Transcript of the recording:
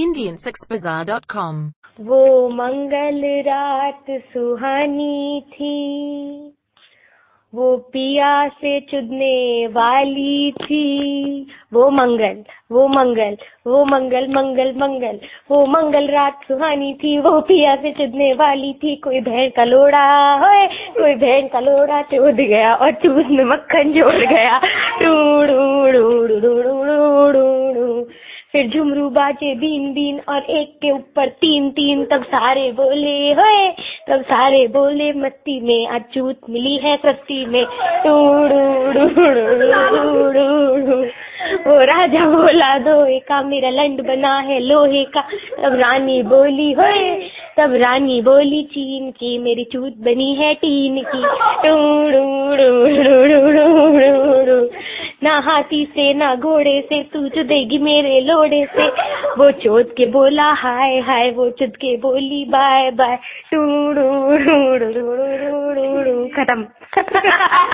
IndianSexBazaar.com. वो मंगल रात सुहानी थी। वो पिया से चुदने वाली थी। वो मंगल वो मंगल वो मंगल मंगल मंगल, वो मंगल रात सुहानी थी। वो पिया से चुदने वाली थी। कोई बहन का लोड़ा है कोई बहन का लोड़ा चोद गया और चूस में मक्खन जोड़ गया। टू फिर झुमरू बाजे बीन बीन और एक के ऊपर तीन तीन, तब सारे बोले, होए! तब सारे बोले मस्ती में अचूत मिली है सस्ती में। वो राजा बोला दो का मेरा लंड बना है, लोहे का। तब रानी बोली, होए! तब रानी बोली, चीन की मेरी चूत बनी है टीन की। ना हाथी से, ना घोड़े से, तू जो चुदेगी मेरे लोड़े से। वो चोद के बोला, हाय हाय, वो चुद के बोली, बाय बाय। टू खत्म।